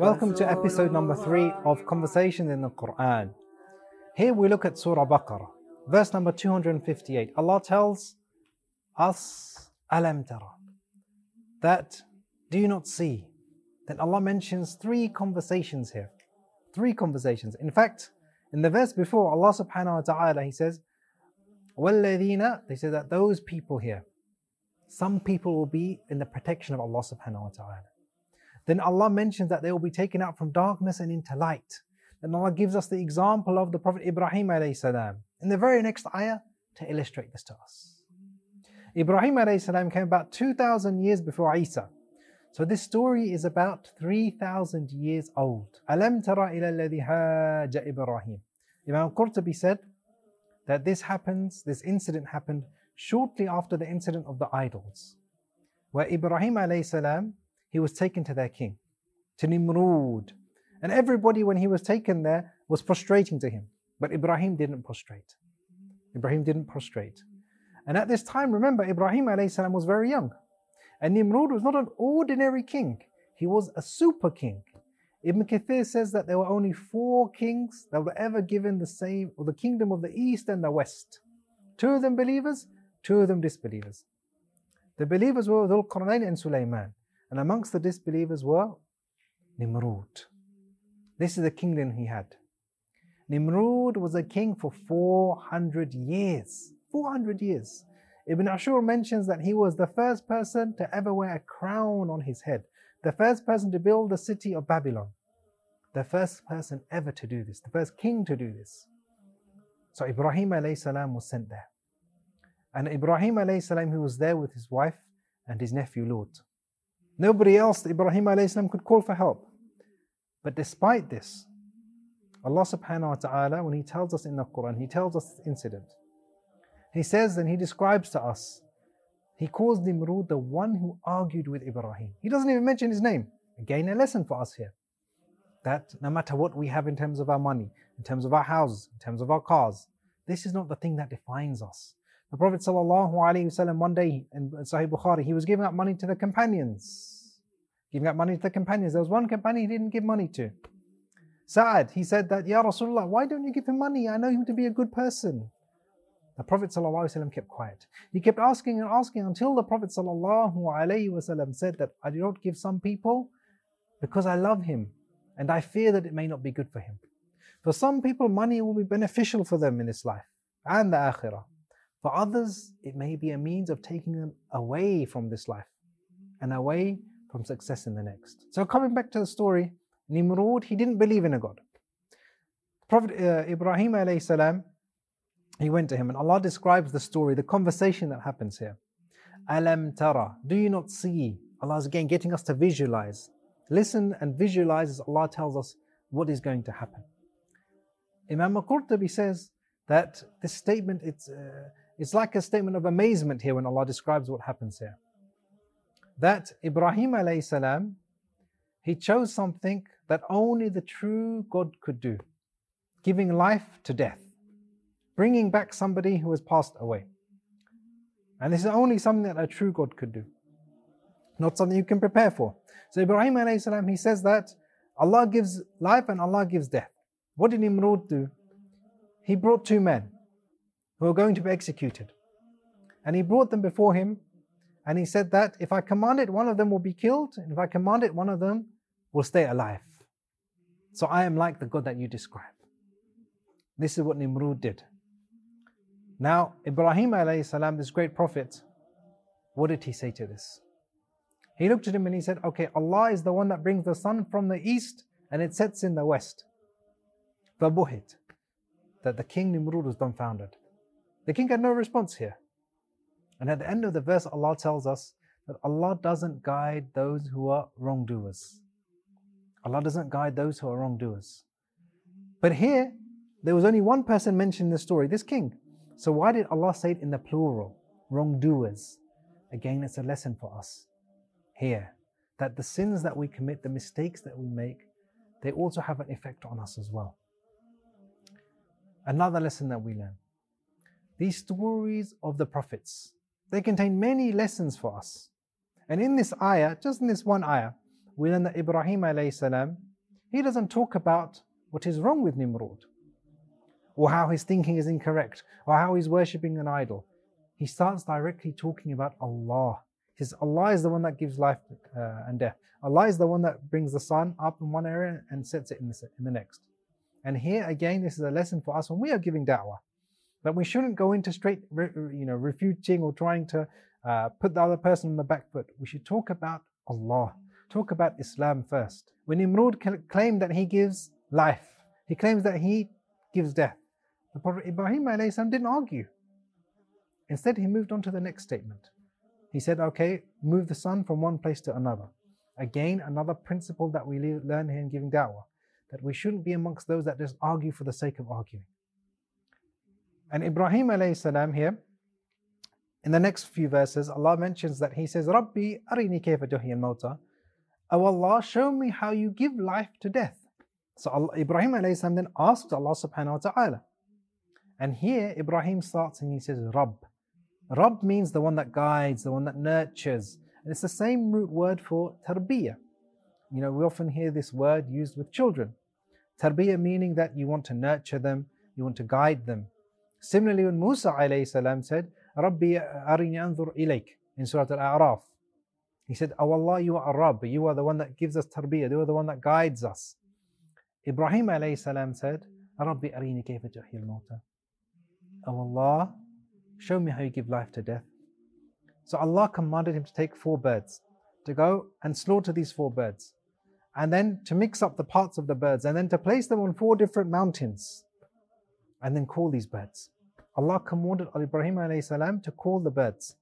Welcome to episode number three of Conversation in the Quran. Here we look at Surah Baqarah, verse number 258. Allah tells us, Alam tara, that do you not see? Then Allah mentions three conversations here. Three conversations. In fact, in the verse before, Allah subhanahu wa ta'ala, He says, وَالَّذِينَ They say that those people here, some people will be in the protection of Allah subhanahu wa ta'ala. Then Allah mentions that they will be taken out from darkness and into light. Then Allah gives us the example of the Prophet Ibrahim salam in the very next ayah to illustrate this to us. Ibrahim salam came about 2,000 years before Isa. So this story is about 3,000 years old. Alam tara ila haja Ibrahim. Imam Qurtubi said that this happens, this incident happened shortly after the incident of the idols, where Ibrahim alayhi salam, he was taken to their king, to Nimrud. And everybody, when he was taken there, was prostrating to him. But Ibrahim didn't prostrate. Ibrahim didn't prostrate. And at this time, remember, Ibrahim salam was very young. And Nimrud was not an ordinary king, he was a super king. Ibn Kathir says that there were only four kings that were ever given the same, or the kingdom of the east and the west. Two of them believers, two of them disbelievers. The believers were Dhul Qarnayn and Sulaiman, and amongst the disbelievers were Nimrud. This is the kingdom he had. Nimrud was a king for 400 years. 400 years. Ibn Ashur mentions that he was the first person to ever wear a crown on his head, the first person to build the city of Babylon, the first person ever to do this, the first king to do this. So Ibrahim salam was sent there. And Ibrahim salam, who was there with his wife and his nephew Lut. Nobody else, Ibrahim salam, could call for help. But despite this, Allah subhanahu wa ta'ala, when He tells us in the Quran, He tells us this incident. He says and he describes to us, he calls Nimrud the one who argued with Ibrahim. He doesn't even mention his name. Again, a lesson for us here. That no matter what we have in terms of our money, in terms of our houses, in terms of our cars, this is not the thing that defines us. The Prophet ﷺ one day in Sahih Bukhari, he was giving up money to the companions. Giving up money to the companions. There was one companion he didn't give money to. Sa'ad, he said that, Ya Rasulullah, why don't you give him money? I know him to be a good person. The Prophet ﷺ kept quiet. He kept asking and asking until the Prophet ﷺ said that I do not give some people because I love him and I fear that it may not be good for him. For some people, money will be beneficial for them in this life and the akhirah. For others, it may be a means of taking them away from this life and away from success in the next. So, coming back to the story, Nimrud, he didn't believe in a God. Prophet uh, Ibrahim salam, he went to him, and Allah describes the story, the conversation that happens here. Alam tara, do you not see? Allah is again getting us to visualize. Listen and visualize as Allah tells us what is going to happen. Imam Qurtubi says that this statement, it's, uh, it's like a statement of amazement here when Allah describes what happens here. That Ibrahim alayhi salam, he chose something that only the true God could do, giving life to death bringing back somebody who has passed away. And this is only something that a true God could do, not something you can prepare for. So Ibrahim alayhi salam, he says that Allah gives life and Allah gives death. What did Nimrud do? He brought two men who are going to be executed. And he brought them before him and he said that if I command it, one of them will be killed, and if I command it, one of them will stay alive. So I am like the God that you describe. This is what Nimrud did. Now, Ibrahim salam, this great prophet, what did he say to this? He looked at him and he said, Okay, Allah is the one that brings the sun from the east and it sets in the west. Fabuhit. That the king Nimrud was dumbfounded. The king had no response here. And at the end of the verse, Allah tells us that Allah doesn't guide those who are wrongdoers. Allah doesn't guide those who are wrongdoers. But here, there was only one person mentioned in the story, this king. So why did Allah say it in the plural? Wrongdoers. Again, it's a lesson for us here that the sins that we commit, the mistakes that we make, they also have an effect on us as well. Another lesson that we learn. These stories of the prophets, they contain many lessons for us. And in this ayah, just in this one ayah, we learn that Ibrahim alayhi salam, He doesn't talk about what is wrong with Nimrod, or how his thinking is incorrect, or how he's worshipping an idol. He starts directly talking about Allah. He says, Allah is the one that gives life uh, and death. Allah is the one that brings the sun up in one area and sets it in the, in the next. And here again, this is a lesson for us when we are giving da'wah. That we shouldn't go into straight, you know, refuting or trying to uh, put the other person on the back foot. We should talk about Allah. Talk about Islam first. When Nimrod claimed that he gives life, he claims that he gives death. The Prophet Ibrahim didn't argue. Instead, he moved on to the next statement. He said, okay, move the sun from one place to another. Again, another principle that we learn here in giving da'wah that we shouldn't be amongst those that just argue for the sake of arguing. And Ibrahim alayhi salam here, in the next few verses, Allah mentions that He says, Rabbi arini kayfa tuhi al-mawta. Oh Allah, show me how you give life to death. So Allah, Ibrahim alayhi salam then asked Allah subhanahu wa ta'ala. And here Ibrahim starts and he says, Rabb. Rabb means the one that guides, the one that nurtures. And it's the same root word for tarbiyah. You know, we often hear this word used with children. Tarbiyah meaning that you want to nurture them, you want to guide them. Similarly, when Musa salam said, Rabbi arini anzur ilayk in Surah Al-A'raf, he said, Oh Allah, you are Rabb, you are the one that gives us tarbiyah, you are the one that guides us. Ibrahim salam said, Rabbi arini kayfa tuhyil mawta. Oh Allah, show me how you give life to death. So Allah commanded him to take four birds, to go and slaughter these four birds and then to mix up the parts of the birds, and then to place them on four different mountains, and then call these birds. Allah commanded Ibrahim salam to call the birds.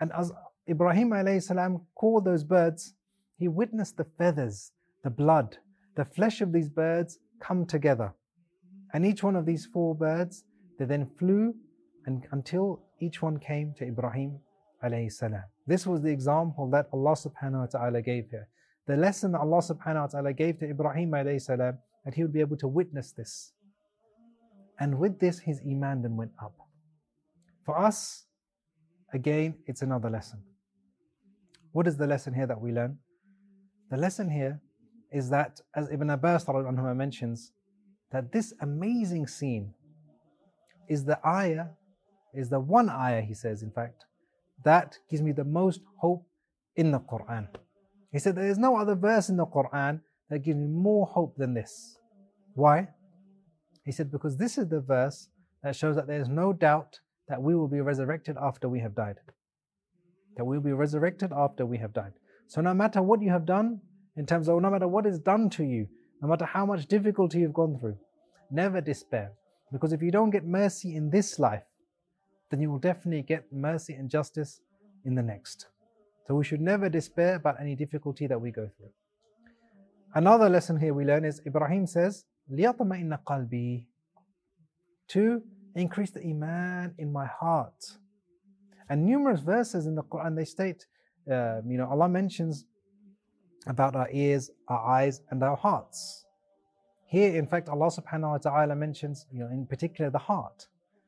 And as Ibrahim salam called those birds, he witnessed the feathers, the blood, the flesh of these birds come together. And each one of these four birds, they then flew and until each one came to Ibrahim salam. This was the example that Allah subhanahu wa ta'ala gave here the lesson that Allah subhanahu wa ta'ala gave to Ibrahim salam, that he would be able to witness this. And with this, his iman then went up. For us, again, it's another lesson. What is the lesson here that we learn? The lesson here is that, as Ibn Abbas mentions, that this amazing scene is the ayah, is the one ayah, he says, in fact, that gives me the most hope in the Quran. He said, There is no other verse in the Quran that gives me more hope than this. Why? He said, Because this is the verse that shows that there is no doubt that we will be resurrected after we have died. That we will be resurrected after we have died. So, no matter what you have done, in terms of no matter what is done to you, no matter how much difficulty you've gone through, never despair. Because if you don't get mercy in this life, then you will definitely get mercy and justice in the next. So we should never despair about any difficulty that we go through. Another lesson here we learn is Ibrahim says, لِيَطْمَئِنَّ قَلْبِي To increase the iman in my heart. And numerous verses in the Quran they state, uh, you know, Allah mentions about our ears, our eyes, and our hearts. Here, in fact, Allah subhanahu wa ta'ala mentions, you know, in particular the heart.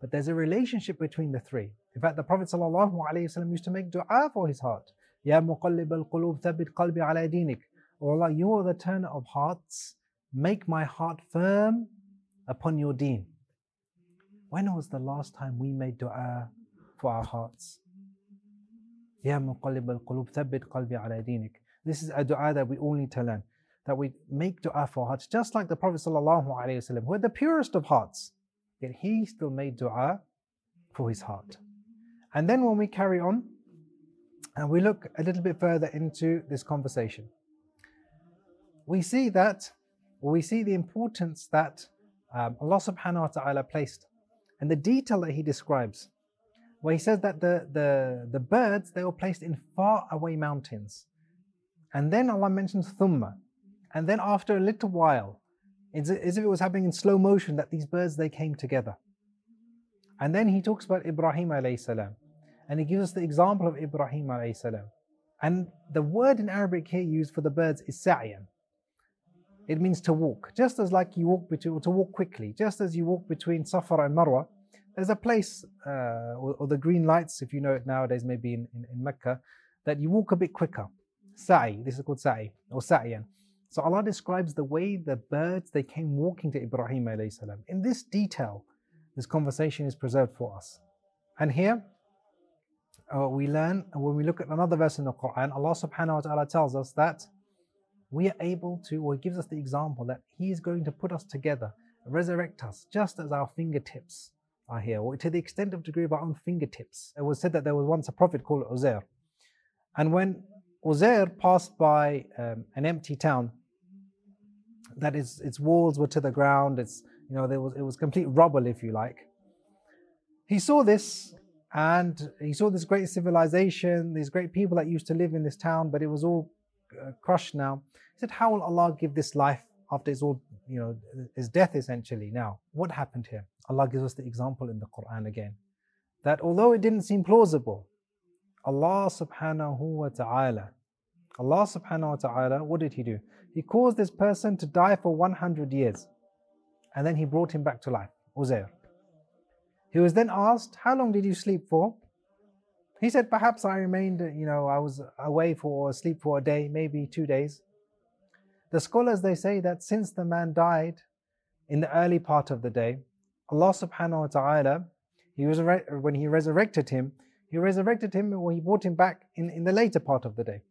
But there's a relationship between the three. In fact, the Prophet ﷺ used to make dua for his heart. Ya muqallib al-qulub thabit qalbi ala dinik. Oh Allah, you are the turner of hearts. Make my heart firm upon your deen. When was the last time we made dua for our hearts? This is a dua that we all need to learn. That we make dua for hearts, just like the Prophet ﷺ, who had the purest of hearts, yet he still made dua for his heart. And then when we carry on and we look a little bit further into this conversation, we see that, we see the importance that um, Allah subhanahu wa ta'ala placed and the detail that He describes, where He says that the, the, the birds, they were placed in far away mountains. And then Allah mentions thumma. And then after a little while, it's as if it was happening in slow motion that these birds, they came together. And then He talks about Ibrahim alayhi salam and he gives us the example of Ibrahim alayhi salam. And the word in Arabic here used for the birds is sa'yan. It means to walk, just as like you walk between, to walk quickly, just as you walk between Safa and Marwa. There's a place, uh, or, or, the green lights, if you know it nowadays, maybe in, in, in Mecca, that you walk a bit quicker. Sa'i, this is called sa'i, or sa'yan. So Allah describes the way the birds they came walking to Ibrahim salam. In this detail, this conversation is preserved for us. And here uh, we learn when we look at another verse in the Quran, Allah subhanahu wa ta'ala tells us that we are able to, or He gives us the example that He is going to put us together, resurrect us, just as our fingertips are here, or to the extent of degree of our own fingertips. It was said that there was once a prophet called Uzair. And when Uzair passed by um, an empty town, that its its walls were to the ground. It's you know there was it was complete rubble, if you like. He saw this and he saw this great civilization, these great people that used to live in this town, but it was all Uh, crushed now. He said, "How will Allah give this life after his all you know his death essentially?" Now, what happened here? Allah gives us the example in the Quran again that although it didn't seem plausible, Allah subhanahu wa ta'ala, Allah subhanahu wa ta'ala, what did He do? He caused this person to die for 100 years. And then he brought him back to life, Uzair. He was then asked, How long did you sleep for? He said, Perhaps I remained, you know, I was away for asleep for a day, maybe two days. The scholars they say that since the man died in the early part of the day, Allah subhanahu wa ta'ala, he was when he resurrected him, he resurrected him or he brought him back in, in the later part of the day.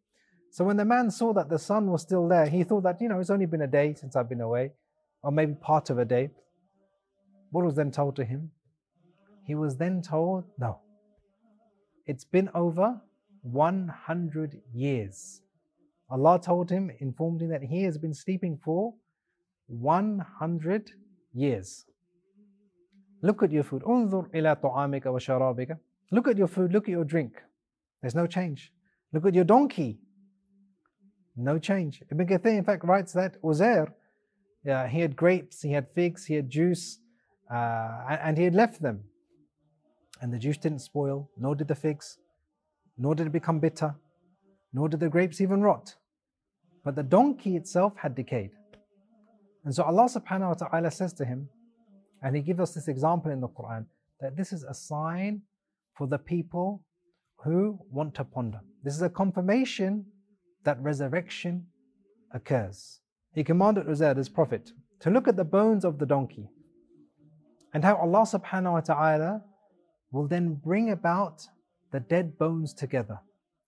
So when the man saw that the sun was still there, he thought that, you know, it's only been a day since I've been away, or maybe part of a day. What was then told to him? He was then told, no, it's been over 100 years. Allah told him, informed him that he has been sleeping for 100 years. Look at your food. Look at your food, look at your drink. There's no change. Look at your donkey. No change. Ibn Kathir, in fact, writes that Uzair, yeah, he had grapes, he had figs, he had juice, uh, and he had left them. And the juice didn't spoil, nor did the figs, nor did it become bitter, nor did the grapes even rot. But the donkey itself had decayed. And so Allah subhanahu wa ta'ala says to him, and He gives us this example in the Quran, that this is a sign for the people who want to ponder. This is a confirmation that resurrection occurs. He commanded Uzair, his prophet, to look at the bones of the donkey and how Allah subhanahu wa ta'ala will then bring about the dead bones together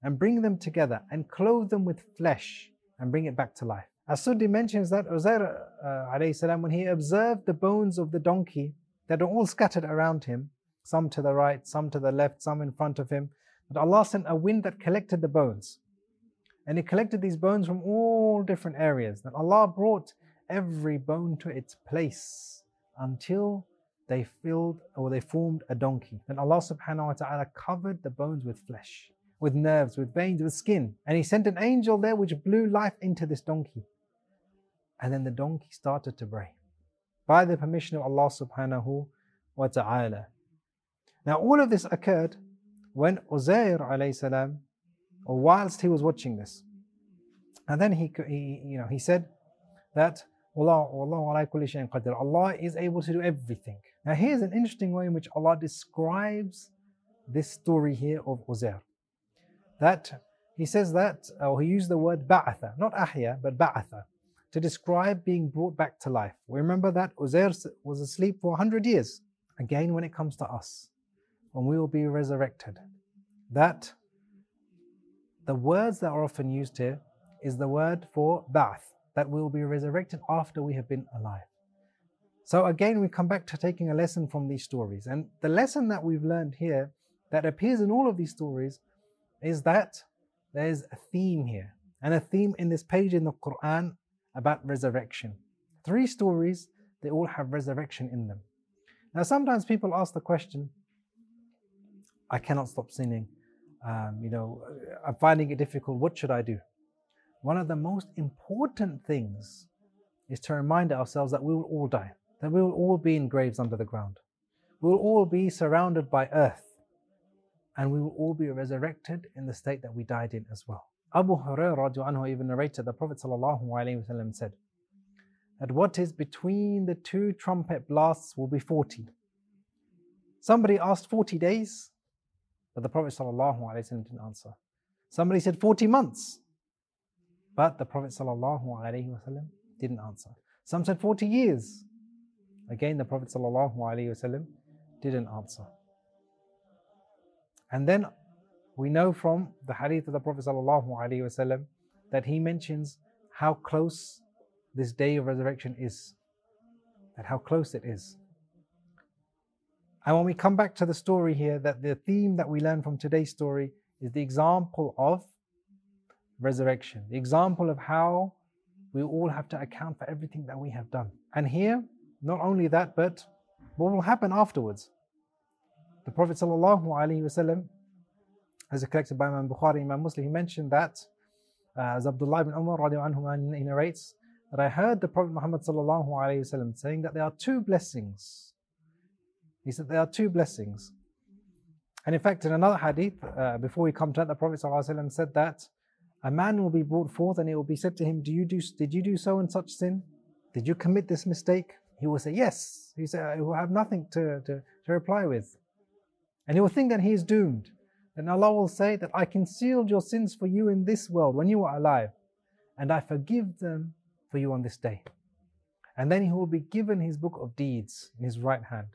and bring them together and clothe them with flesh and bring it back to life. As Suddi mentions that Uzair uh, salam, when he observed the bones of the donkey that are all scattered around him, some to the right, some to the left, some in front of him, that Allah sent a wind that collected the bones and he collected these bones from all different areas. That Allah brought every bone to its place until they filled or they formed a donkey. And Allah subhanahu wa ta'ala covered the bones with flesh, with nerves, with veins, with skin. And He sent an angel there which blew life into this donkey. And then the donkey started to bray by the permission of Allah subhanahu wa ta'ala. Now all of this occurred when Uzair alayhi salam or whilst he was watching this. And then he, he you know, he said that Allah is able to do everything. Now here's an interesting way in which Allah describes this story here of Uzair. That he says that, or he used the word ba'atha, not ahya, but ba'atha, to describe being brought back to life. We remember that Uzair was asleep for 100 years. Again, when it comes to us, when we will be resurrected, that the words that are often used here is the word for ba'th, that we will be resurrected after we have been alive. So again, we come back to taking a lesson from these stories. And the lesson that we've learned here, that appears in all of these stories, is that there's a theme here, and a theme in this page in the Quran about resurrection. Three stories, they all have resurrection in them. Now, sometimes people ask the question, I cannot stop sinning um, you know, I'm finding it difficult. What should I do? One of the most important things is to remind ourselves that we will all die, that we will all be in graves under the ground. We will all be surrounded by earth, and we will all be resurrected in the state that we died in as well. Abu Hurairah even narrated the Prophet ﷺ said that what is between the two trumpet blasts will be 40. Somebody asked 40 days, but the Prophet ﷺ didn't answer. Somebody said 40 months. But the Prophet ﷺ didn't answer. Some said 40 years. Again, the Prophet ﷺ didn't answer. And then we know from the hadith of the Prophet ﷺ that he mentions how close this day of resurrection is, that how close it is. And when we come back to the story here, that the theme that we learn from today's story is the example of resurrection, the example of how we all have to account for everything that we have done. And here, not only that, but what will happen afterwards. The Prophet ﷺ, as collected by Imam Bukhari, Imam Muslim, he mentioned that, uh, as Abdullah ibn Umar anhu, he narrates, that I heard the Prophet Muhammad ﷺ saying that there are two blessings. He said there are two blessings. And in fact, in another hadith, uh, before we come to that, the Prophet ﷺ said that a man will be brought forth and it will be said to him, Do you do did you do so and such sin? Did you commit this mistake? He will say, Yes. He said, He will have nothing to, to, to reply with. And he will think that he is doomed. And Allah will say that I concealed your sins for you in this world when you were alive, and I forgive them for you on this day. And then he will be given his book of deeds in his right hand.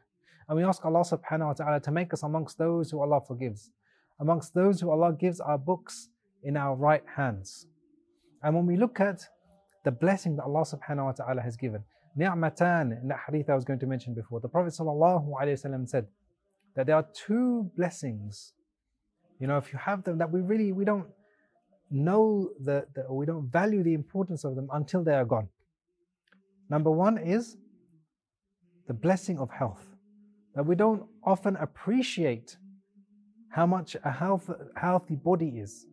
And we ask Allah subhanahu wa ta'ala to make us amongst those who Allah forgives, amongst those who Allah gives our books in our right hands. And when we look at the blessing that Allah subhanahu wa ta'ala has given, ni'matan, in that hadith I was going to mention before, the Prophet ﷺ said that there are two blessings. You know, if you have them, that we really, we don't know the, the we don't value the importance of them until they are gone. Number one is the blessing of health. That we don't often appreciate how much a health, healthy body is.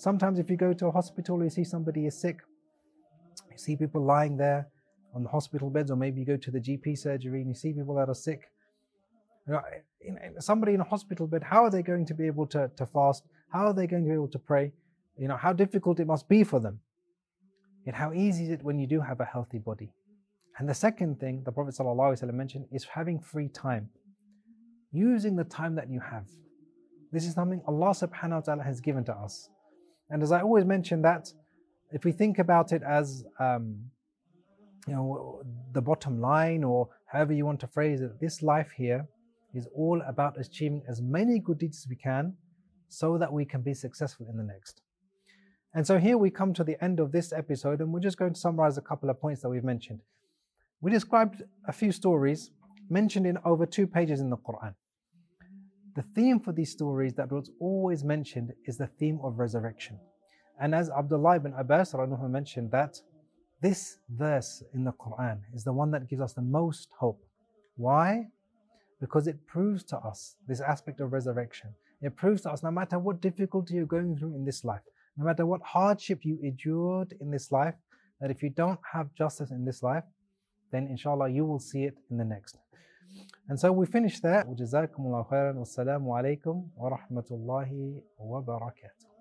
Sometimes, if you go to a hospital, or you see somebody is sick, you see people lying there on the hospital beds, or maybe you go to the GP surgery and you see people that are sick. You know, somebody in a hospital bed, how are they going to be able to, to fast? How are they going to be able to pray? You know, how difficult it must be for them. Yet, how easy is it when you do have a healthy body? And the second thing the Prophet ﷺ mentioned is having free time, using the time that you have. This is something Allah subhanahu wa ta'ala has given to us. And as I always mention that, if we think about it as um, you know the bottom line or however you want to phrase it, this life here is all about achieving as many good deeds as we can so that we can be successful in the next. And so here we come to the end of this episode, and we're just going to summarize a couple of points that we've mentioned. We described a few stories mentioned in over two pages in the Quran. The theme for these stories that was always mentioned is the theme of resurrection. And as Abdullah ibn Abbas mentioned that this verse in the Quran is the one that gives us the most hope. Why? Because it proves to us this aspect of resurrection. It proves to us no matter what difficulty you're going through in this life, no matter what hardship you endured in this life, that if you don't have justice in this life, then inshallah you will see it in the next. And so we finish there. وجزاكم الله خيرا والسلام عليكم ورحمة الله وبركاته